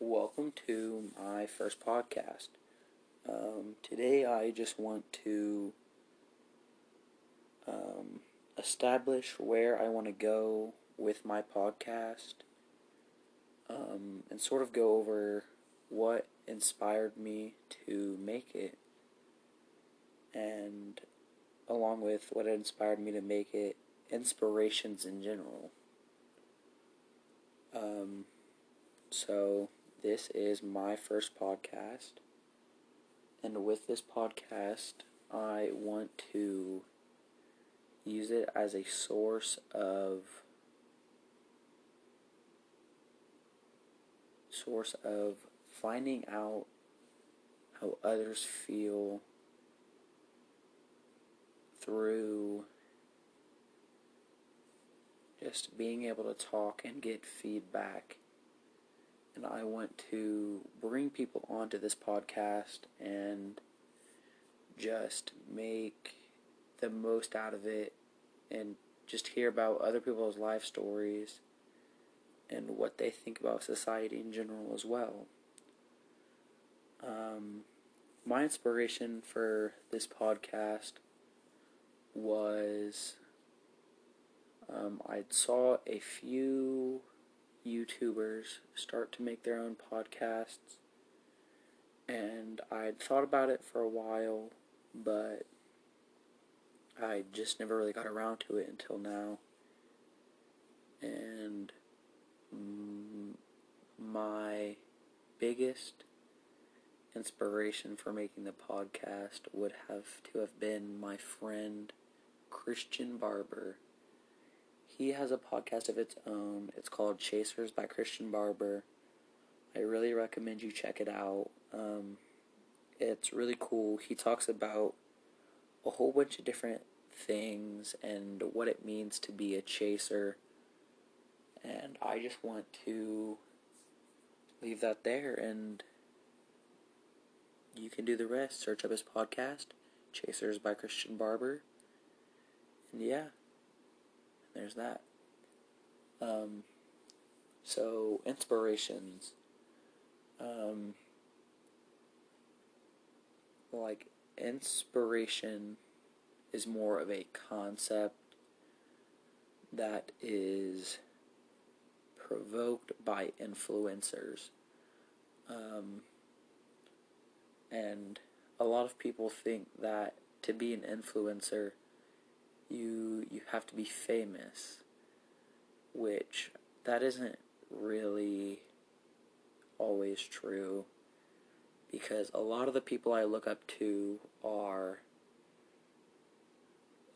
welcome to my first podcast. Um, today, I just want to um, establish where I want to go with my podcast um, and sort of go over what inspired me to make it, and along with what inspired me to make it, inspirations in general. Um, so, this is my first podcast, and with this podcast, I want to use it as a source of source of finding out how others feel through just being able to talk and get feedback. And I want to bring people onto this podcast and just make the most out of it and just hear about other people's life stories and what they think about society in general as well. Um, my inspiration for this podcast was um, I saw a few YouTubers start to make their own podcasts, and I'd thought about it for a while, but I just never really got around to it until now. And my biggest inspiration for making the podcast would have to have been my friend Christian Barber. He has a podcast of its own. It's called Chasers by Christian Barber. I really recommend you check it out. Um, it's really cool. He talks about a whole bunch of different things and what it means to be a chaser. And I just want to leave that there and you can do the rest. Search up his podcast, Chasers by Christian Barber. And yeah, there's that. Um, so, inspirations. Um, like, inspiration is more of a concept that is provoked by influencers. Um, and a lot of people think that to be an influencer, you you have to be famous, which that isn't really always true because a lot of the people I look up to are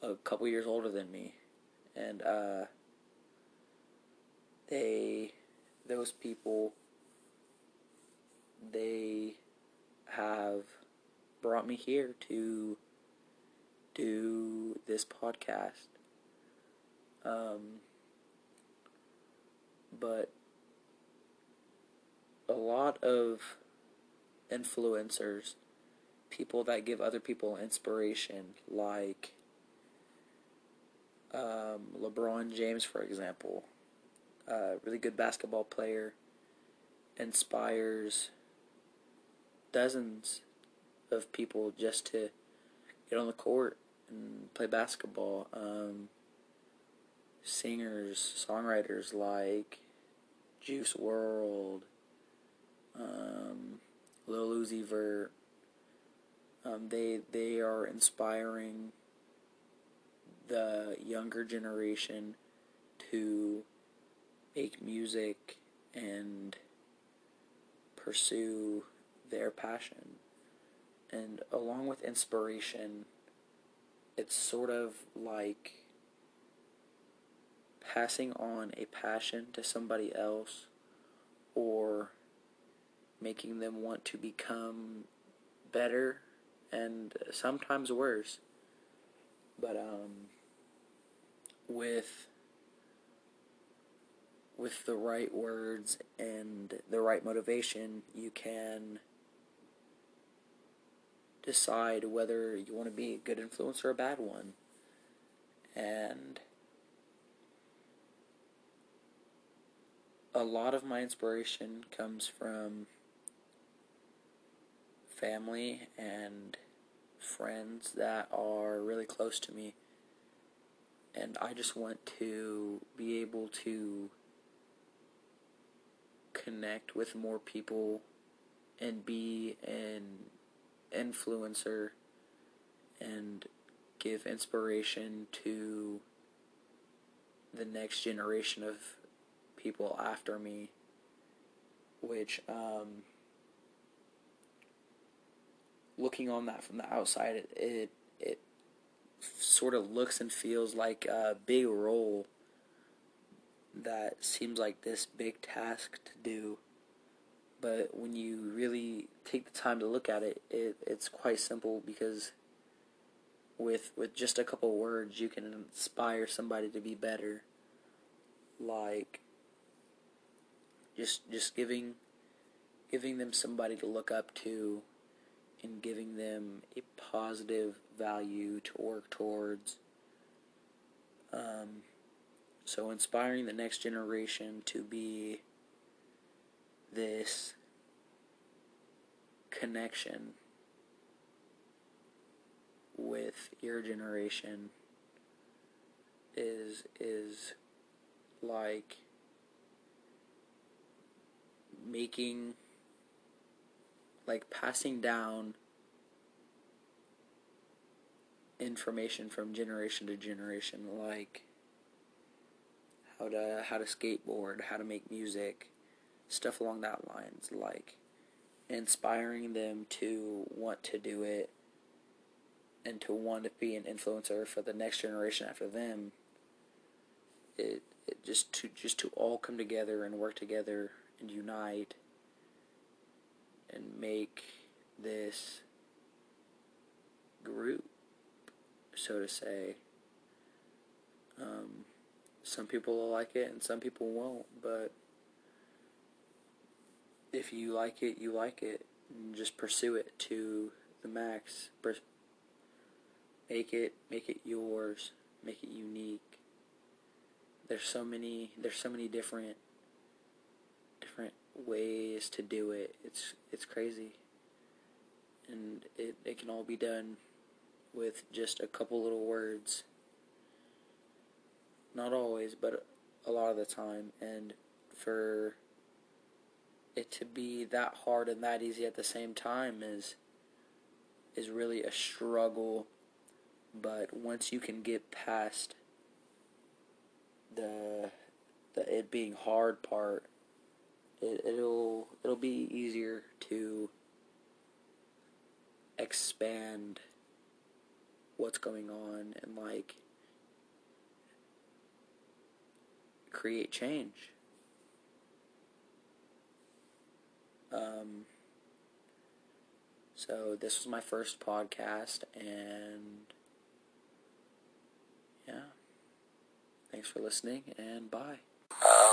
a couple years older than me. And uh, they those people they have brought me here to do this podcast. Um, but a lot of influencers, people that give other people inspiration, like um, LeBron James, for example, a really good basketball player, inspires dozens of people just to get on the court and play basketball. Um, singers, songwriters like Juice WRLD, um, Lil Uzi Vert. Um, they they are inspiring the younger generation to make music and pursue their passion. And along with inspiration, it's sort of like passing on a passion to somebody else or making them want to become better and sometimes worse. But um with with the right words and the right motivation, you can decide whether you want to be a good influence or a bad one. And a lot of my inspiration comes from family and friends that are really close to me. And I just want to be able to connect with more people and be an influencer and give inspiration to the next generation of people after me, which, um, looking on that from the outside, it, it, it sort of looks and feels like a big role that seems like this big task to do. But when you really take the time to look at it, it it's quite simple because with with just a couple words you can inspire somebody to be better. Like just just giving giving them somebody to look up to and giving them a positive value to work towards. Um, so inspiring the next generation to be this connection with your generation is is like making like passing down information from generation to generation like how to how to skateboard, how to make music, stuff along that lines like inspiring them to want to do it and to want to be an influencer for the next generation after them it, it just to just to all come together and work together and unite and make this group, so to say. Um, some people will like it and some people won't, but if you like it, you like it. Just pursue it to the max. Make it, make it yours. Make it unique. There's so many. There's so many different, different ways to do it. It's it's crazy. And it, it can all be done with just a couple little words. Not always, but a lot of the time. And for it to be that hard and that easy at the same time is is really a struggle. But once you can get past the the it being hard part it, it'll it'll be easier to expand what's going on and like create change. Um, so this was my first podcast and yeah. Thanks for listening and bye. Um,